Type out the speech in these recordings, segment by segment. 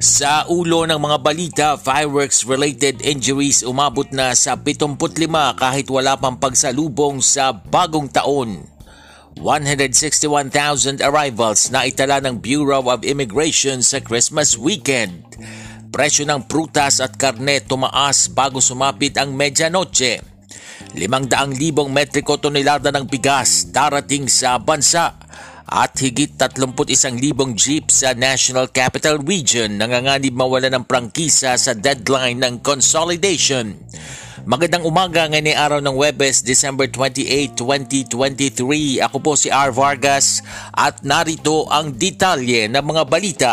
Sa ulo ng mga balita, fireworks-related injuries umabot na sa 75 kahit wala pang pagsalubong sa bagong taon. 161,000 arrivals na itala ng Bureau of Immigration sa Christmas weekend. Presyo ng prutas at karne tumaas bago sumapit ang medyanoche. 500,000 metriko tonelada ng bigas darating sa bansa at higit 31,000 jeep sa National Capital Region nanganganib mawala ng prangkisa sa deadline ng consolidation. Magandang umaga ngayon ay araw ng Webes, December 28, 2023. Ako po si R. Vargas at narito ang detalye ng mga balita.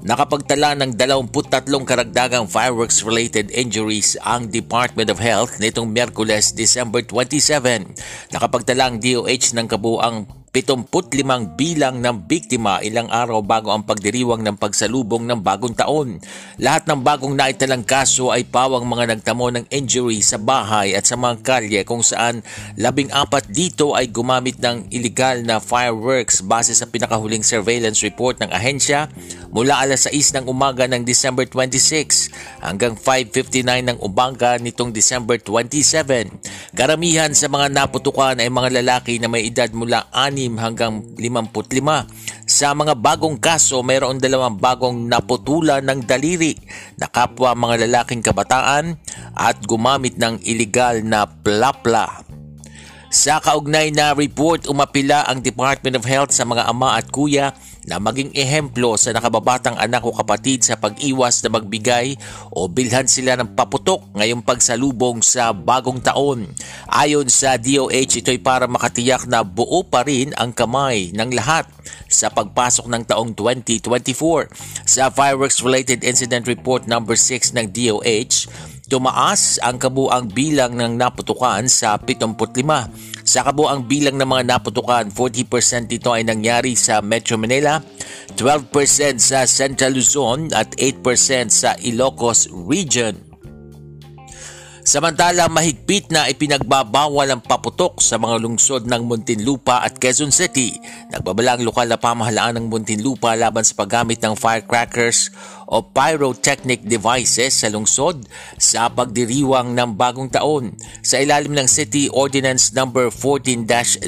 Nakapagtala ng 23 karagdagang fireworks-related injuries ang Department of Health nitong Miyerkules, December 27. Nakapagtala ang DOH ng kabuang 75 bilang ng biktima ilang araw bago ang pagdiriwang ng pagsalubong ng bagong taon. Lahat ng bagong naitalang kaso ay pawang mga nagtamo ng injury sa bahay at sa mga kalye kung saan labing apat dito ay gumamit ng illegal na fireworks base sa pinakahuling surveillance report ng ahensya mula alas 6 ng umaga ng December 26 hanggang 5.59 ng umaga nitong December 27. Karamihan sa mga naputukan ay mga lalaki na may edad mula 6 hanggang 55. Sa mga bagong kaso, mayroon dalawang bagong naputulan ng daliri na kapwa mga lalaking kabataan at gumamit ng iligal na plapla. Sa kaugnay na report, umapila ang Department of Health sa mga ama at kuya na maging ehemplo sa nakababatang anak o kapatid sa pag-iwas na magbigay o bilhan sila ng paputok ngayong pagsalubong sa bagong taon. Ayon sa DOH, ito'y para makatiyak na buo pa rin ang kamay ng lahat sa pagpasok ng taong 2024. Sa Fireworks-Related Incident Report number 6 ng DOH, tumaas ang kabuang bilang ng naputukan sa 75 sa kabuang bilang ng mga naputukan, 40% dito ay nangyari sa Metro Manila, 12% sa Central Luzon at 8% sa Ilocos Region. Samantala, mahigpit na ipinagbabawal ang paputok sa mga lungsod ng Muntinlupa at Quezon City. Nagbabala ang lokal na pamahalaan ng Muntinlupa laban sa paggamit ng firecrackers o pyrotechnic devices sa lungsod sa pagdiriwang ng bagong taon. Sa ilalim ng City Ordinance No. 14-092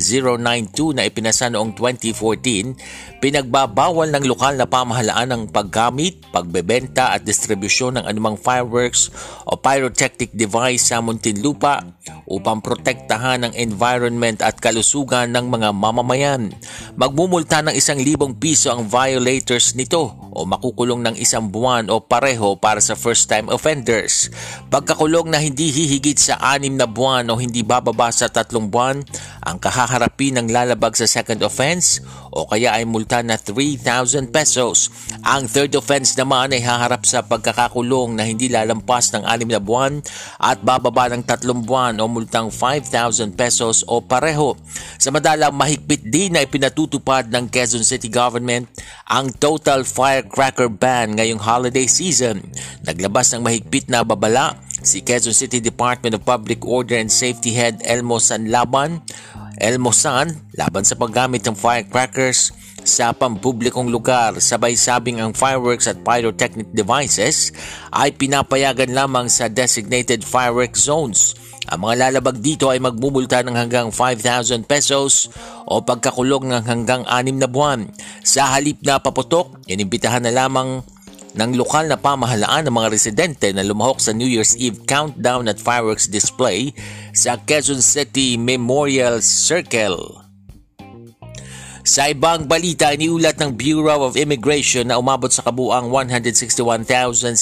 na ipinasa noong 2014, pinagbabawal ng lokal na pamahalaan ang paggamit, pagbebenta at distribusyon ng anumang fireworks o pyrotechnic device sa Muntinlupa upang protektahan ang environment at kalusugan ng mga mamamayan. Magmumulta ng isang libong piso ang violators nito o makukulong ng isang buwan o pareho para sa first-time offenders. Pagkakulong na hindi hihigit sa anim na buwan o hindi bababa sa tatlong buwan, ang kahaharapin ng lalabag sa second offense o kaya ay multa na 3,000 pesos. Ang third offense naman ay haharap sa pagkakakulong na hindi lalampas ng anim na buwan at bababa ng tatlong buwan o multang 5,000 pesos o pareho. Sa madalang mahigpit din na ipinatutupad ng Quezon City Government ang total firecracker ban ngayong holiday season. Naglabas ng mahigpit na babala si Quezon City Department of Public Order and Safety Head Elmo Sanlaban Elmo San laban sa paggamit ng firecrackers sa pampublikong lugar sabay sabing ang fireworks at pyrotechnic devices ay pinapayagan lamang sa designated fireworks zones. Ang mga lalabag dito ay magmumulta ng hanggang 5,000 pesos o pagkakulong ng hanggang 6 na buwan. Sa halip na paputok, inimbitahan na lamang ng lokal na pamahalaan ng mga residente na lumahok sa New Year's Eve countdown at fireworks display sa Quezon City Memorial Circle. Sa ibang balita, iniulat ng Bureau of Immigration na umabot sa kabuang 161,664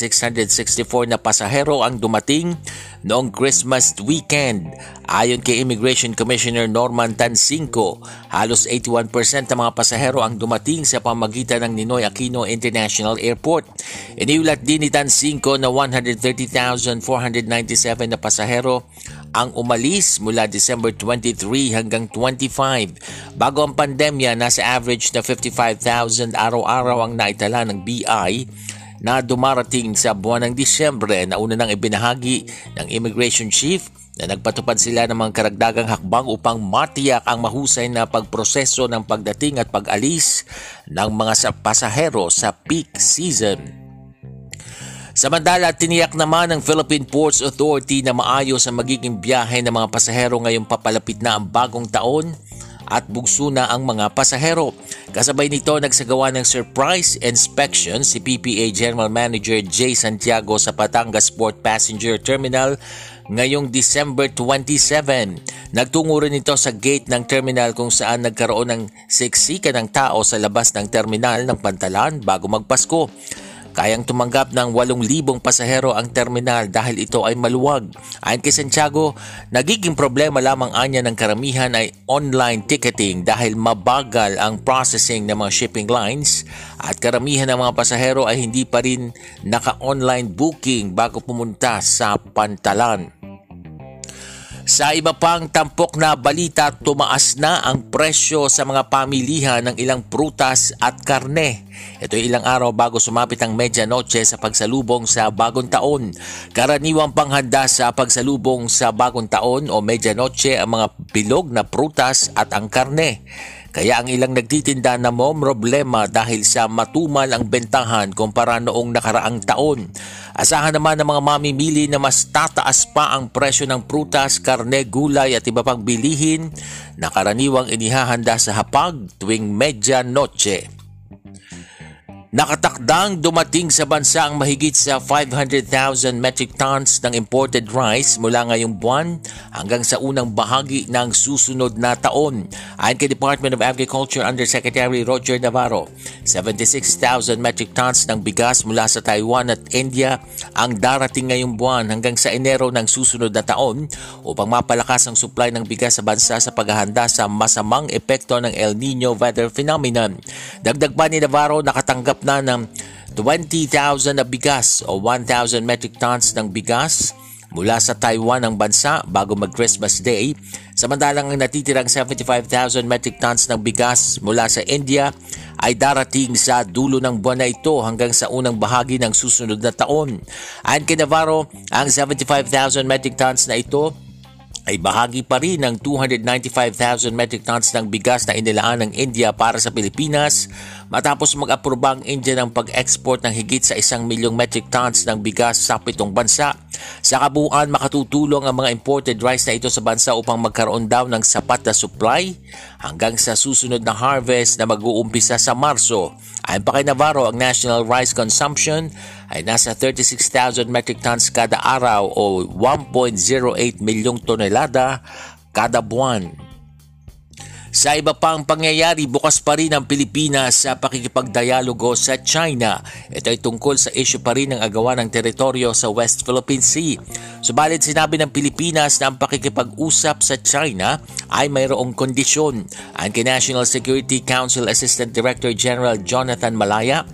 na pasahero ang dumating noong Christmas weekend. Ayon kay Immigration Commissioner Norman Tansinko, halos 81% ng mga pasahero ang dumating sa pamagitan ng Ninoy Aquino International Airport. Iniulat din ni Tansinko na 130,497 na pasahero ang umalis mula December 23 hanggang 25. Bago ang pandemya, nasa average na 55,000 araw-araw ang naitala ng BI na dumarating sa buwan ng Disyembre na una nang ibinahagi ng Immigration Chief na nagpatupad sila ng mga karagdagang hakbang upang matiyak ang mahusay na pagproseso ng pagdating at pag-alis ng mga pasahero sa peak season. Samantala, tiniyak naman ng Philippine Ports Authority na maayos ang magiging biyahe ng mga pasahero ngayong papalapit na ang bagong taon at bugso na ang mga pasahero. Kasabay nito, nagsagawa ng surprise inspection si PPA General Manager J. Santiago sa Patangas Port Passenger Terminal ngayong December 27. Nagtungo rin ito sa gate ng terminal kung saan nagkaroon ng siksikan ng tao sa labas ng terminal ng Pantalan bago magpasko. Kayang tumanggap ng 8,000 pasahero ang terminal dahil ito ay maluwag. Ayon kay Santiago, nagiging problema lamang anya ng karamihan ay online ticketing dahil mabagal ang processing ng mga shipping lines at karamihan ng mga pasahero ay hindi pa rin naka-online booking bago pumunta sa pantalan. Sa iba pang tampok na balita, tumaas na ang presyo sa mga pamilihan ng ilang prutas at karne. Ito ay ilang araw bago sumapit ang medianoche sa pagsalubong sa bagong taon. Karaniwang panghanda sa pagsalubong sa bagong taon o medianoche ang mga bilog na prutas at ang karne. Kaya ang ilang nagtitinda na mo problema dahil sa matumal ang bentahan kumpara noong nakaraang taon. Asahan naman ng mga mamimili na mas tataas pa ang presyo ng prutas, karne, gulay at iba pang bilihin na karaniwang inihahanda sa hapag tuwing medya noche. Nakatakdang dumating sa bansa ang mahigit sa 500,000 metric tons ng imported rice mula ngayong buwan hanggang sa unang bahagi ng susunod na taon. Ayon kay Department of Agriculture Undersecretary Roger Navarro, 76,000 metric tons ng bigas mula sa Taiwan at India ang darating ngayong buwan hanggang sa Enero ng susunod na taon upang mapalakas ang supply ng bigas sa bansa sa paghahanda sa masamang epekto ng El Nino weather phenomenon. Dagdag pa ni Navarro nakatanggap na ng 20,000 na bigas o 1,000 metric tons ng bigas mula sa Taiwan ang bansa bago mag-Christmas Day. Samantalang ang natitirang 75,000 metric tons ng bigas mula sa India ay darating sa dulo ng buwan na ito hanggang sa unang bahagi ng susunod na taon. Ayon kay Navarro, ang 75,000 metric tons na ito ay bahagi pa rin ng 295,000 metric tons ng bigas na inilaan ng India para sa Pilipinas matapos mag-aproba ang India ng pag-export ng higit sa isang milyong metric tons ng bigas sa pitong bansa. Sa kabuuan, makatutulong ang mga imported rice na ito sa bansa upang magkaroon daw ng sapat na supply hanggang sa susunod na harvest na mag-uumpisa sa Marso. Ayon pa kay Navarro, ang national rice consumption ay nasa 36,000 metric tons kada araw o 1.08 milyong tonelada kada buwan. Sa iba pang pangyayari, bukas pa rin ang Pilipinas sa pakikipagdialogo sa China. Ito ay tungkol sa issue pa rin ng agawan ng teritoryo sa West Philippine Sea. Subalit sinabi ng Pilipinas na ang pakikipag-usap sa China ay mayroong kondisyon. Ang kay National Security Council Assistant Director General Jonathan Malaya,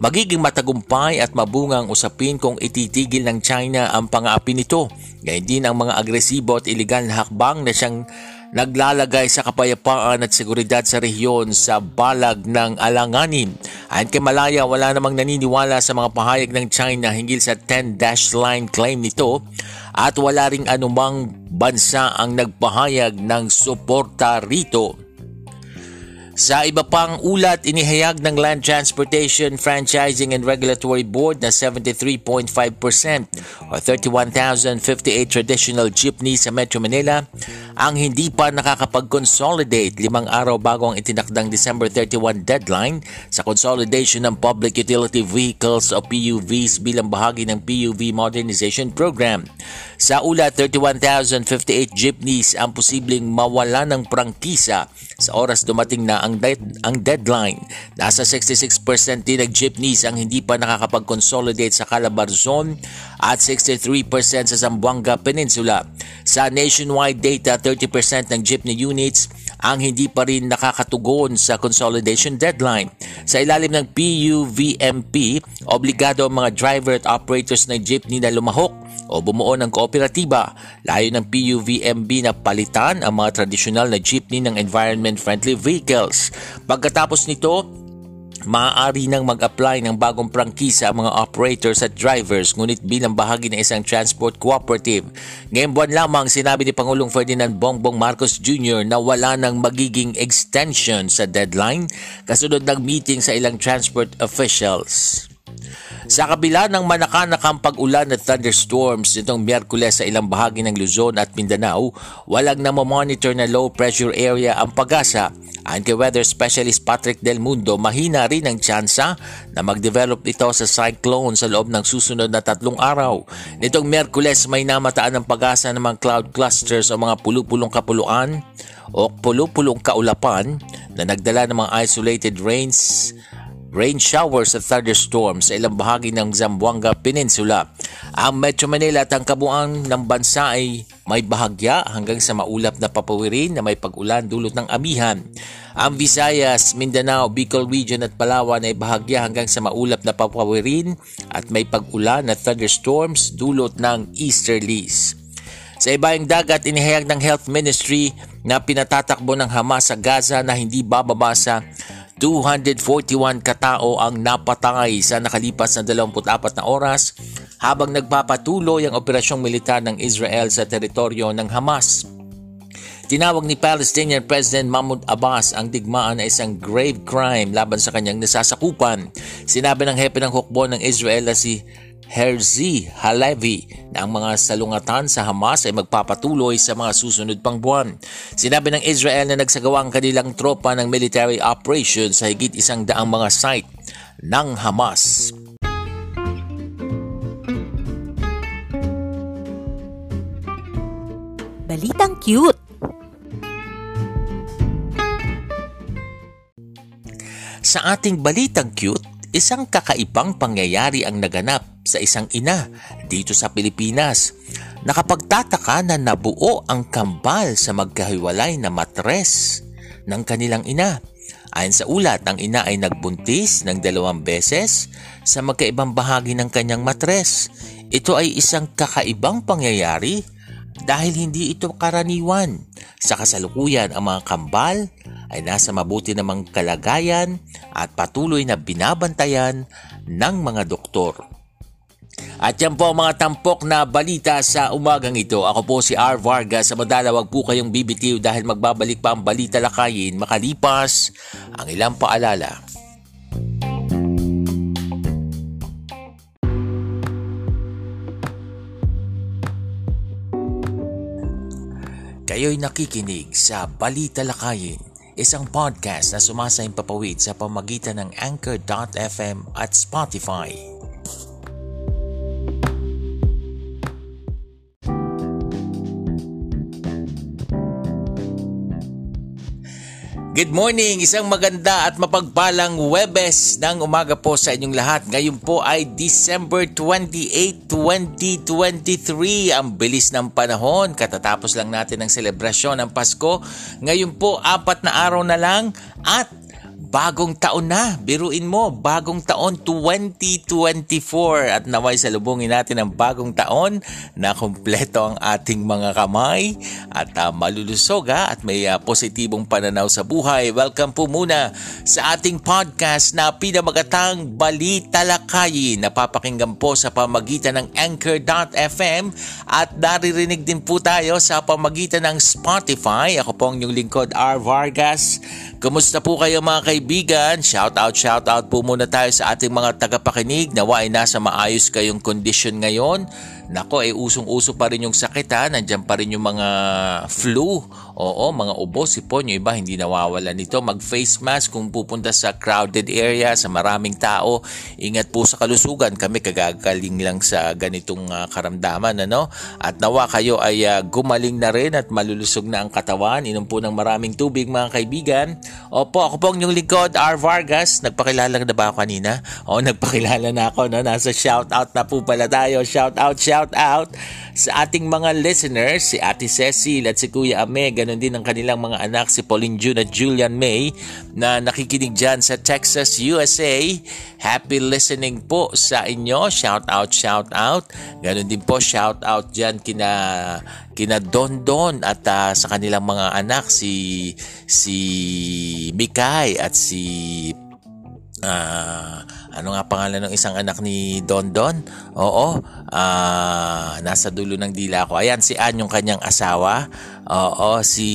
magiging matagumpay at mabungang usapin kung ititigil ng China ang pang-aapi nito. Gayun din ang mga agresibo at iligal na hakbang na siyang naglalagay sa kapayapaan at seguridad sa rehiyon sa balag ng alanganin. Ayon kay Malaya, wala namang naniniwala sa mga pahayag ng China hinggil sa 10-dash line claim nito at wala ring anumang bansa ang nagpahayag ng suporta rito. Sa iba pang ulat, inihayag ng Land Transportation Franchising and Regulatory Board na 73.5% o 31,058 traditional jeepneys sa Metro Manila ang hindi pa nakakapag-consolidate limang araw bago ang itinakdang December 31 deadline sa consolidation ng Public Utility Vehicles o PUVs bilang bahagi ng PUV Modernization Program. Sa ula, 31,058 jeepneys ang posibleng mawala ng prangkisa sa oras dumating na ang, dead, ang deadline. Nasa 66% din ng jeepneys ang hindi pa nakakapag-consolidate sa Calabar Zone at 63% sa Zamboanga Peninsula. Sa nationwide data, 30% ng jeepney units ang hindi pa rin nakakatugon sa consolidation deadline. Sa ilalim ng PUVMP, obligado ang mga driver at operators ng jeepney na lumahok o bumuo ng kooperatiba. Layo ng PUVMB na palitan ang mga tradisyonal na jeepney ng environment-friendly vehicles. Pagkatapos nito, maaari nang mag-apply ng bagong prangkisa ang mga operators at drivers ngunit bilang bahagi ng isang transport cooperative. Ngayong buwan lamang sinabi ni Pangulong Ferdinand Bongbong Marcos Jr. na wala nang magiging extension sa deadline kasunod ng meeting sa ilang transport officials. Sa kabila ng manakanakang pag-ulan at thunderstorms nitong Miyerkules sa ilang bahagi ng Luzon at Mindanao, walang namomonitor na low pressure area ang pag-asa. Ayon kay weather specialist Patrick Del Mundo, mahina rin ang tsansa na mag-develop ito sa cyclone sa loob ng susunod na tatlong araw. Nitong Miyerkules may namataan ng pag-asa ng mga cloud clusters o mga pulupulong kapuluan o pulupulong kaulapan na nagdala ng mga isolated rains rain showers at thunderstorms sa ilang bahagi ng Zamboanga Peninsula. Ang Metro Manila at ang kabuuan ng bansa ay may bahagya hanggang sa maulap na papawirin na may pag-ulan dulot ng amihan. Ang Visayas, Mindanao, Bicol Region at Palawan ay bahagya hanggang sa maulap na papawirin at may pag-ulan na thunderstorms dulot ng easterlies. Sa ibayang dagat, inihayag ng Health Ministry na pinatatakbo ng Hamas sa Gaza na hindi bababa sa 241 katao ang napatay sa nakalipas na 24 na oras habang nagpapatuloy ang operasyong militar ng Israel sa teritoryo ng Hamas. Tinawag ni Palestinian President Mahmoud Abbas ang digmaan na isang grave crime laban sa kanyang nasasakupan. Sinabi ng hepe ng hukbo ng Israel na si Herzi Halevi na ang mga salungatan sa Hamas ay magpapatuloy sa mga susunod pang buwan. Sinabi ng Israel na nagsagawa ang kanilang tropa ng military operation sa higit isang daang mga site ng Hamas. Balitang cute! Sa ating balitang cute, isang kakaibang pangyayari ang naganap sa isang ina dito sa Pilipinas. Nakapagtataka na nabuo ang kambal sa magkahiwalay na matres ng kanilang ina. Ayon sa ulat, ang ina ay nagbuntis ng dalawang beses sa magkaibang bahagi ng kanyang matres. Ito ay isang kakaibang pangyayari dahil hindi ito karaniwan. Sa kasalukuyan, ang mga kambal ay nasa mabuti namang kalagayan at patuloy na binabantayan ng mga doktor. At yan po ang mga tampok na balita sa umagang ito. Ako po si R. Vargas. Sa madala, wag po kayong bibitiw dahil magbabalik pa ang balita lakayin makalipas ang ilang paalala. Kayo'y nakikinig sa Balita Lakayin, isang podcast na sumasayang papawid sa pamagitan ng Anchor.fm at Spotify. Good morning! Isang maganda at mapagpalang Webes ng umaga po sa inyong lahat. Ngayon po ay December 28, 2023. Ang bilis ng panahon. Katatapos lang natin ng selebrasyon ng Pasko. Ngayon po, apat na araw na lang at bagong taon na. Biruin mo, bagong taon 2024 at naway salubungin natin ang bagong taon na kumpleto ang ating mga kamay at uh, malulusog ha, at may uh, positibong pananaw sa buhay. Welcome po muna sa ating podcast na pinamagatang Balita Lakayin. Napapakinggan po sa pamagitan ng Anchor.fm at naririnig din po tayo sa pamagitan ng Spotify. Ako po ang inyong lingkod R. Vargas. Kumusta po kayo mga kaibigan? Shout out, shout out po muna tayo sa ating mga tagapakinig. Nawa ay nasa maayos kayong kondisyon ngayon Nako, eh usong-uso pa rin yung sakit ha. Nandiyan pa rin yung mga flu. Oo, mga ubo, sipon. Yung iba hindi nawawala nito. Mag-face mask kung pupunta sa crowded area, sa maraming tao. Ingat po sa kalusugan. Kami kagagaling lang sa ganitong uh, karamdaman. Ano? At nawa kayo ay uh, gumaling na rin at malulusog na ang katawan. Inom po ng maraming tubig mga kaibigan. Opo, ako po ang inyong lingkod, R. Vargas. Nagpakilala na ba ako kanina? Oo, nagpakilala na ako. No? Nasa shout out na po pala tayo. Shout out, shout shout out sa ating mga listeners, si Ate Cecil at si Kuya Ame, ganun din ang kanilang mga anak, si Pauline June at Julian May, na nakikinig dyan sa Texas, USA. Happy listening po sa inyo. Shout out, shout out. Ganun din po, shout out dyan kina, kina Don Don at uh, sa kanilang mga anak, si, si Mikay at si uh, ano nga pangalan ng isang anak ni Don Don? Oo, uh, nasa dulo ng dila ko. Ayan, si Ann yung kanyang asawa. Oo, si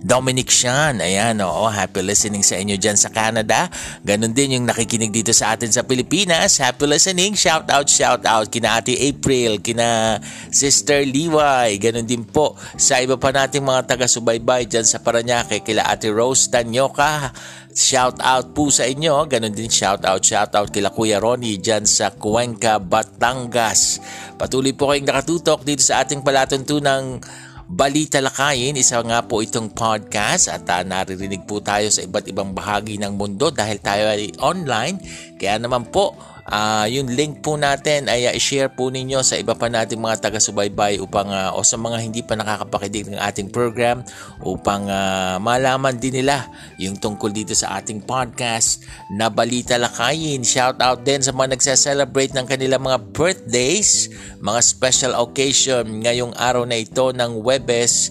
Dominic Sean. Ayan, oo, happy listening sa inyo dyan sa Canada. Ganon din yung nakikinig dito sa atin sa Pilipinas. Happy listening. Shout out, shout out kina Ate April, kina Sister Liway. Ganon din po sa iba pa nating mga taga-subaybay dyan sa Paranaque, kila Ate Rose Tanyoka. Shout out po sa inyo. Ganon din shout out, shout out kila Kuya Ronnie dyan sa Cuenca, Batangas. Patuloy po kayong nakatutok dito sa ating palatuntunang Balita Lakayin, isa nga po itong podcast at uh, naririnig po tayo sa iba't ibang bahagi ng mundo dahil tayo ay online. Kaya naman po, uh, yung link po natin ay uh, i-share po ninyo sa iba pa nating mga taga-subaybay upang uh, o sa mga hindi pa nakakapakinig ng ating program upang uh, malaman din nila yung tungkol dito sa ating podcast na Balita Lakayin. Shout out din sa mga nagse-celebrate ng kanilang mga birthdays, mga special occasion ngayong araw na ito ng Webes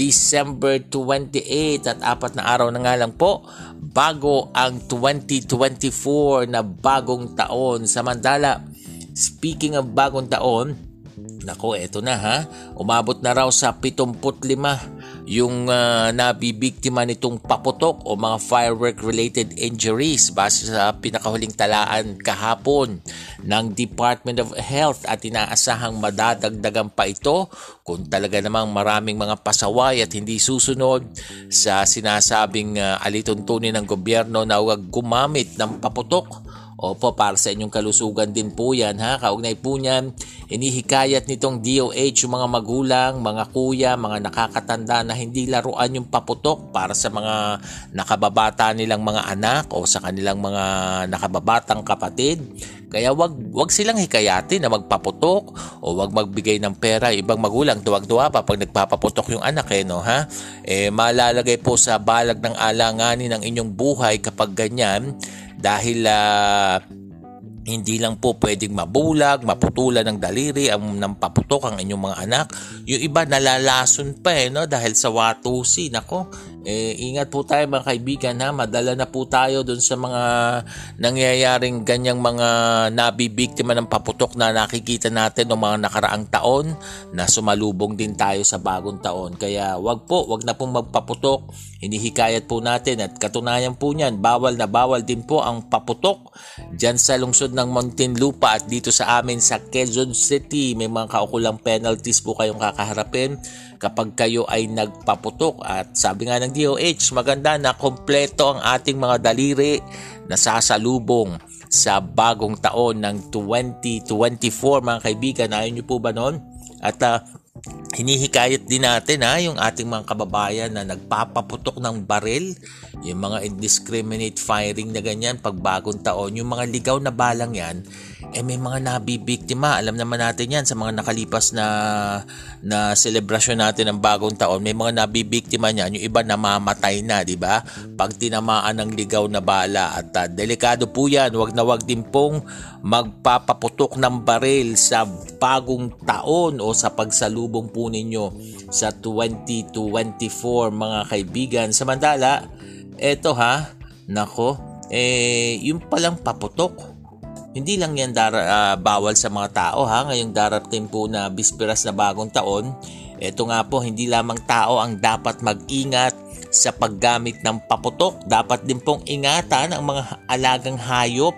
December 28 at apat na araw na nga lang po bago ang 2024 na bagong taon. Samantala, speaking of bagong taon, nako eto na ha, umabot na raw sa 75 yung uh, nabibiktima nitong paputok o mga firework related injuries base sa pinakahuling talaan kahapon ng Department of Health at inaasahang madadagdagan pa ito kung talaga namang maraming mga pasaway at hindi susunod sa sinasabing uh, alituntunin ng gobyerno na huwag gumamit ng paputok Opo, para sa inyong kalusugan din po yan ha. Kaugnay po niyan, inihikayat nitong DOH yung mga magulang, mga kuya, mga nakakatanda na hindi laruan yung paputok para sa mga nakababata nilang mga anak o sa kanilang mga nakababatang kapatid. Kaya wag wag silang hikayatin na magpaputok o wag magbigay ng pera. Ibang magulang tuwag-tuwa pa pag nagpapaputok yung anak eh no ha. Eh malalagay po sa balag ng alanganin ng inyong buhay kapag ganyan dahil uh, hindi lang po pwedeng mabulag, maputulan ng daliri, ang ng paputok ang inyong mga anak. Yung iba nalalason pa eh, no? dahil sa watusi. Nako, eh, ingat po tayo mga kaibigan ha. Madala na po tayo dun sa mga nangyayaring ganyang mga nabibiktima ng paputok na nakikita natin ng mga nakaraang taon na sumalubong din tayo sa bagong taon. Kaya wag po, wag na pong magpaputok. Hinihikayat po natin at katunayan po niyan, bawal na bawal din po ang paputok dyan sa lungsod ng Muntinlupa at dito sa amin sa Quezon City may mga kaukulang penalties po kayong kakaharapin kapag kayo ay nagpaputok at sabi nga ng DOH maganda na kompleto ang ating mga daliri na sasalubong sa bagong taon ng 2024 mga kaibigan ayaw nyo po ba noon? At uh, hinihikayat din natin ha, yung ating mga kababayan na nagpapaputok ng baril, yung mga indiscriminate firing na ganyan pag bagong taon, yung mga ligaw na balang yan, eh may mga nabibiktima. Alam naman natin yan sa mga nakalipas na na selebrasyon natin ng bagong taon, may mga nabibiktima niyan, yung iba namamatay na, di ba? Pag tinamaan ng ligaw na bala at uh, delikado po yan, wag na wag din pong magpapaputok ng baril sa bagong taon o sa pagsalubong po ninyo sa 2024 mga kaibigan. Samantala, eto ha, nako, eh, yung palang paputok, hindi lang yan dar- uh, bawal sa mga tao ha. Ngayong darating po na bisperas na bagong taon, ito nga po hindi lamang tao ang dapat mag-ingat sa paggamit ng paputok. Dapat din pong ingatan ang mga alagang hayop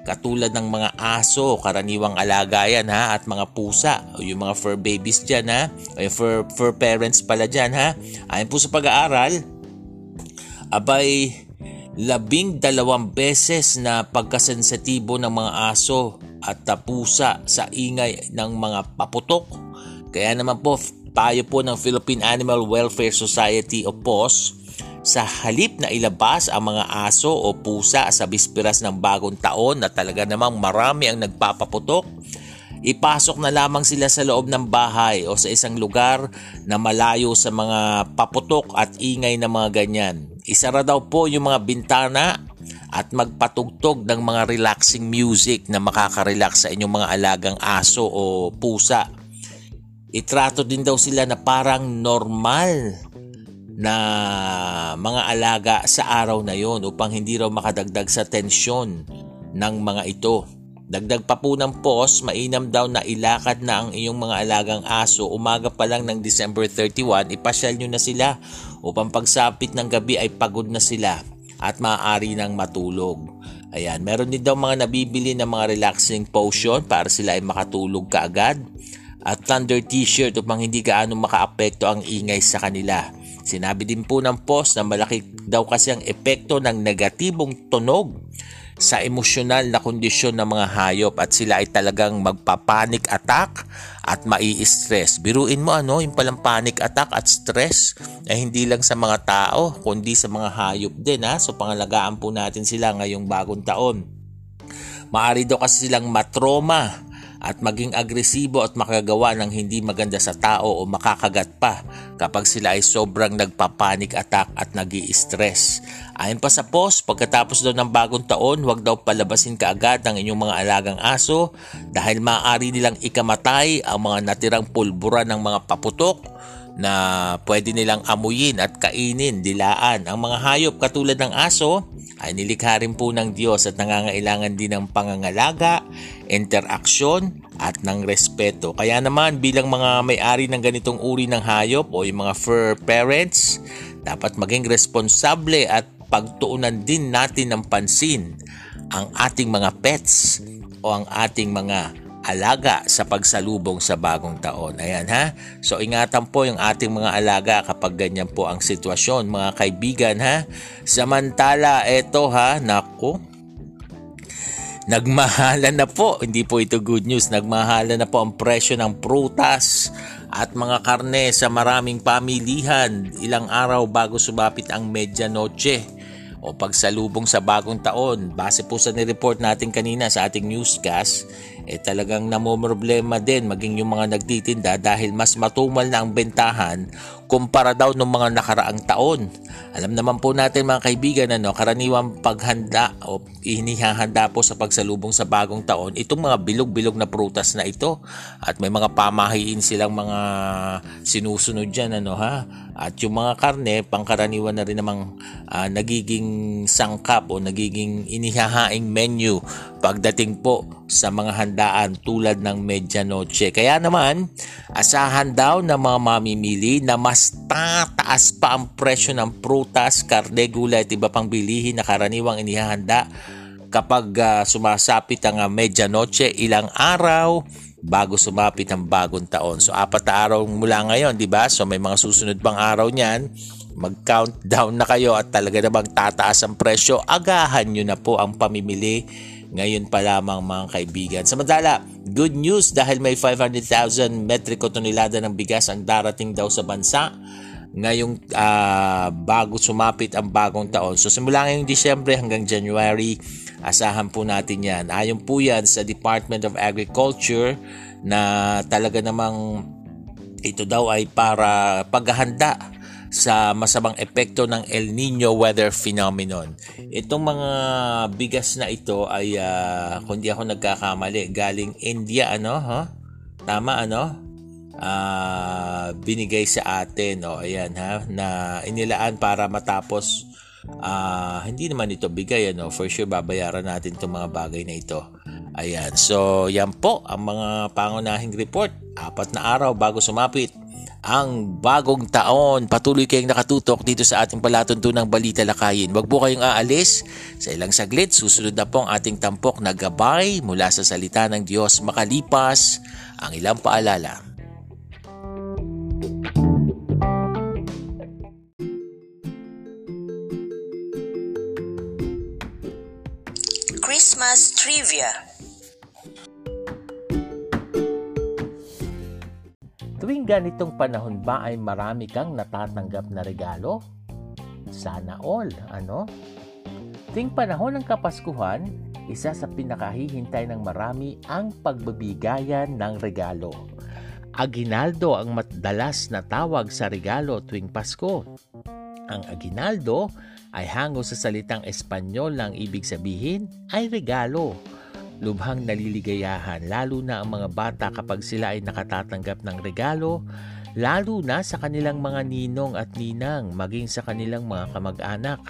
katulad ng mga aso, karaniwang alaga yan ha, at mga pusa, o yung mga fur babies dyan ha, o yung fur, fur parents pala dyan ha. Ayon po sa pag-aaral, abay labing dalawang beses na pagkasensitibo ng mga aso at pusa sa ingay ng mga paputok. Kaya naman po, payo po ng Philippine Animal Welfare Society o POS, sa halip na ilabas ang mga aso o pusa sa bisperas ng bagong taon na talaga namang marami ang nagpapaputok, ipasok na lamang sila sa loob ng bahay o sa isang lugar na malayo sa mga paputok at ingay ng mga ganyan. Isara daw po yung mga bintana at magpatugtog ng mga relaxing music na makaka-relax sa inyong mga alagang aso o pusa. Itrato din daw sila na parang normal na mga alaga sa araw na yon upang hindi raw makadagdag sa tensyon ng mga ito. Dagdag pa po ng post, mainam daw na ilakad na ang iyong mga alagang aso umaga pa lang ng December 31, ipasyal nyo na sila upang pagsapit ng gabi ay pagod na sila at maaari nang matulog. Ayan, meron din daw mga nabibili ng mga relaxing potion para sila ay makatulog kaagad at thunder t-shirt upang hindi gaano makaapekto ang ingay sa kanila. Sinabi din po ng post na malaki daw kasi ang epekto ng negatibong tunog sa emosyonal na kondisyon ng mga hayop at sila ay talagang magpapanik attack at mai-stress. Biruin mo ano, yung palang panic attack at stress ay hindi lang sa mga tao kundi sa mga hayop din ha. So pangalagaan po natin sila ngayong bagong taon. Maari daw kasi silang matroma at maging agresibo at makagawa ng hindi maganda sa tao o makakagat pa kapag sila ay sobrang nagpapanik attack at nag stress Ayon pa sa post, pagkatapos daw ng bagong taon, huwag daw palabasin kaagad ang inyong mga alagang aso dahil maaari nilang ikamatay ang mga natirang pulbura ng mga paputok na pwede nilang amuyin at kainin, dilaan. Ang mga hayop katulad ng aso ay nilikha rin po ng Diyos at nangangailangan din ng pangangalaga, interaksyon at ng respeto. Kaya naman bilang mga may-ari ng ganitong uri ng hayop o yung mga fur parents, dapat maging responsable at pagtuunan din natin ng pansin ang ating mga pets o ang ating mga alaga sa pagsalubong sa bagong taon. Ayan ha. So ingatan po yung ating mga alaga kapag ganyan po ang sitwasyon mga kaibigan ha. Samantala eto ha, nako. Nagmahala na po, hindi po ito good news, nagmahala na po ang presyo ng prutas at mga karne sa maraming pamilihan ilang araw bago sumapit ang medianoche o pagsalubong sa bagong taon. Base po sa nireport natin kanina sa ating newscast, eh talagang namomroblema din maging yung mga nagtitinda dahil mas matumal na ang bentahan kumpara daw ng mga nakaraang taon. Alam naman po natin mga kaibigan ano, karaniwang paghanda o inihahanda po sa pagsalubong sa bagong taon itong mga bilog-bilog na prutas na ito at may mga pamahiin silang mga sinusunod dyan ano ha at yung mga karne pangkaraniwan na rin namang uh, nagiging sangkap o nagiging inihahaing menu pagdating po sa mga handaan tulad ng medianoche. Kaya naman, asahan daw ng mga mamimili na mas tataas pa ang presyo ng prutas, karne, gulay at iba pang bilihin na karaniwang inihahanda kapag uh, sumasapit ang uh, medianoche ilang araw bago sumapit ang bagong taon. So apat na araw mula ngayon, di ba? So may mga susunod pang araw niyan. Mag-countdown na kayo at talaga namang tataas ang presyo. Agahan nyo na po ang pamimili ngayon pa lamang mga kaibigan. Samantala, good news dahil may 500,000 metriko tonelada ng bigas ang darating daw sa bansa ngayong uh, bago sumapit ang bagong taon. So simula ngayong Disyembre hanggang January, asahan po natin yan. Ayon po yan sa Department of Agriculture na talaga namang ito daw ay para paghahanda sa masamang epekto ng El Nino weather phenomenon. Itong mga bigas na ito ay uh, kung di ako nagkakamali galing India ano ha? Tama ano? Uh, binigay sa atin oh ayan ha na inilaan para matapos uh, hindi naman ito bigay ano for sure babayaran natin itong mga bagay na ito ayan so yan po ang mga pangunahing report apat na araw bago sumapit ang bagong taon. Patuloy kayong nakatutok dito sa ating palatuntunang Balita Lakayin. Huwag po kayong aalis. Sa ilang saglit, susunod na po ang ating tampok na gabay mula sa salita ng Diyos makalipas ang ilang paalala. Christmas Trivia ganitong panahon ba ay marami kang natatanggap na regalo? Sana all, ano? Tuwing panahon ng Kapaskuhan, isa sa pinakahihintay ng marami ang pagbabigayan ng regalo. Aginaldo ang madalas na tawag sa regalo tuwing Pasko. Ang aginaldo ay hango sa salitang Espanyol na ang ibig sabihin ay regalo lubhang naliligayahan lalo na ang mga bata kapag sila ay nakatatanggap ng regalo, lalo na sa kanilang mga ninong at ninang maging sa kanilang mga kamag-anak.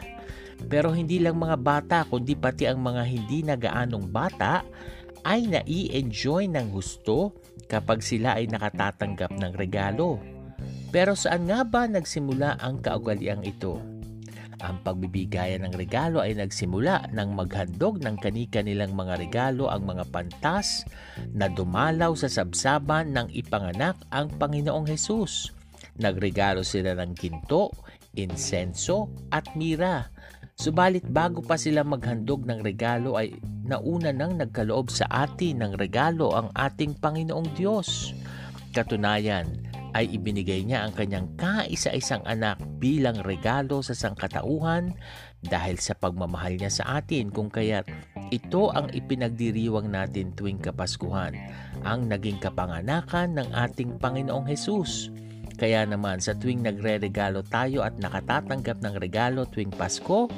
Pero hindi lang mga bata kundi pati ang mga hindi nagaanong bata ay nai-enjoy ng husto kapag sila ay nakatatanggap ng regalo. Pero saan nga ba nagsimula ang kaugaliang ito? Ang pagbibigayan ng regalo ay nagsimula nang maghandog ng kanika nilang mga regalo ang mga pantas na dumalaw sa sabsaban ng ipanganak ang Panginoong Hesus. Nagregalo sila ng ginto, insenso at mira. Subalit bago pa sila maghandog ng regalo ay nauna nang nagkaloob sa atin ng regalo ang ating Panginoong Diyos. Katunayan, ay ibinigay niya ang kanyang kaisa-isang anak bilang regalo sa sangkatauhan dahil sa pagmamahal niya sa atin kung kaya ito ang ipinagdiriwang natin tuwing Kapaskuhan, ang naging kapanganakan ng ating Panginoong Hesus. Kaya naman sa tuwing nagre-regalo tayo at nakatatanggap ng regalo tuwing Pasko,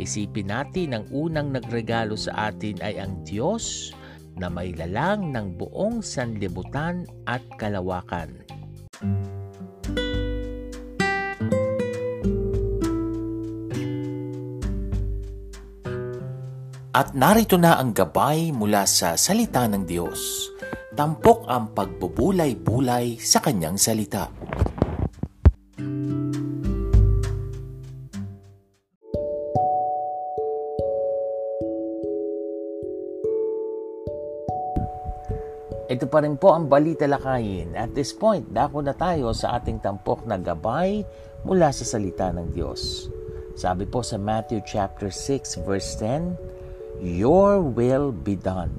isipin natin ang unang nagregalo sa atin ay ang Diyos na may lalang ng buong sanlibutan at kalawakan. At narito na ang gabay mula sa salita ng Diyos. Tampok ang pagbubulay-bulay sa kanyang salita. Ito pa rin po ang balita lakayin. At this point, dako na tayo sa ating tampok na gabay mula sa salita ng Diyos. Sabi po sa Matthew chapter 6 verse 10, Your will be done.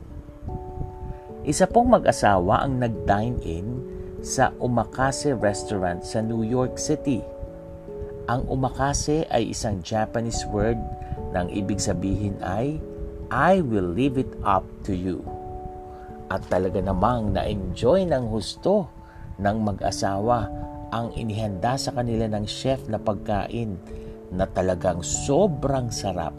Isa pong mag-asawa ang nag-dine in sa Umakase Restaurant sa New York City. Ang umakase ay isang Japanese word na ibig sabihin ay I will leave it up to you at talaga namang na-enjoy ng husto ng mag-asawa ang inihanda sa kanila ng chef na pagkain na talagang sobrang sarap.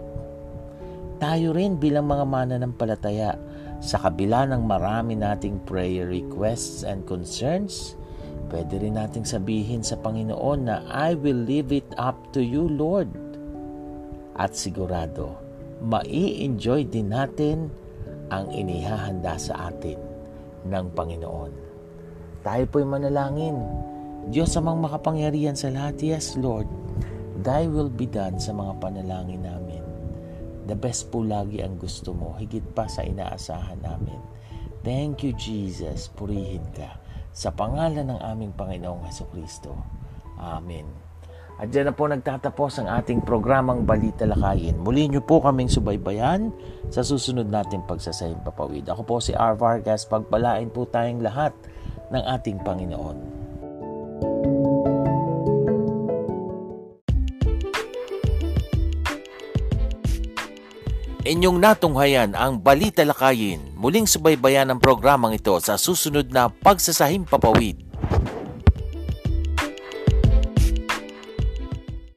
Tayo rin bilang mga mananampalataya sa kabila ng marami nating prayer requests and concerns, pwede rin nating sabihin sa Panginoon na I will leave it up to you, Lord. At sigurado, mai-enjoy din natin ang inihahanda sa atin ng Panginoon. Tayo po'y manalangin. Diyos amang makapangyarihan sa lahat, yes Lord, Thy will be done sa mga panalangin namin. The best po lagi ang gusto mo, higit pa sa inaasahan namin. Thank you, Jesus. Purihin ka. Sa pangalan ng aming Panginoong Heso Kristo. Amen. At dyan na po nagtatapos ang ating programang Balita Lakayin. Muli niyo po kaming subaybayan sa susunod nating pagsasahing papawid. Ako po si R. Vargas. Pagpalain po tayong lahat ng ating Panginoon. Inyong natunghayan ang Balita Lakayin. Muling subaybayan ang programang ito sa susunod na pagsasahing papawid.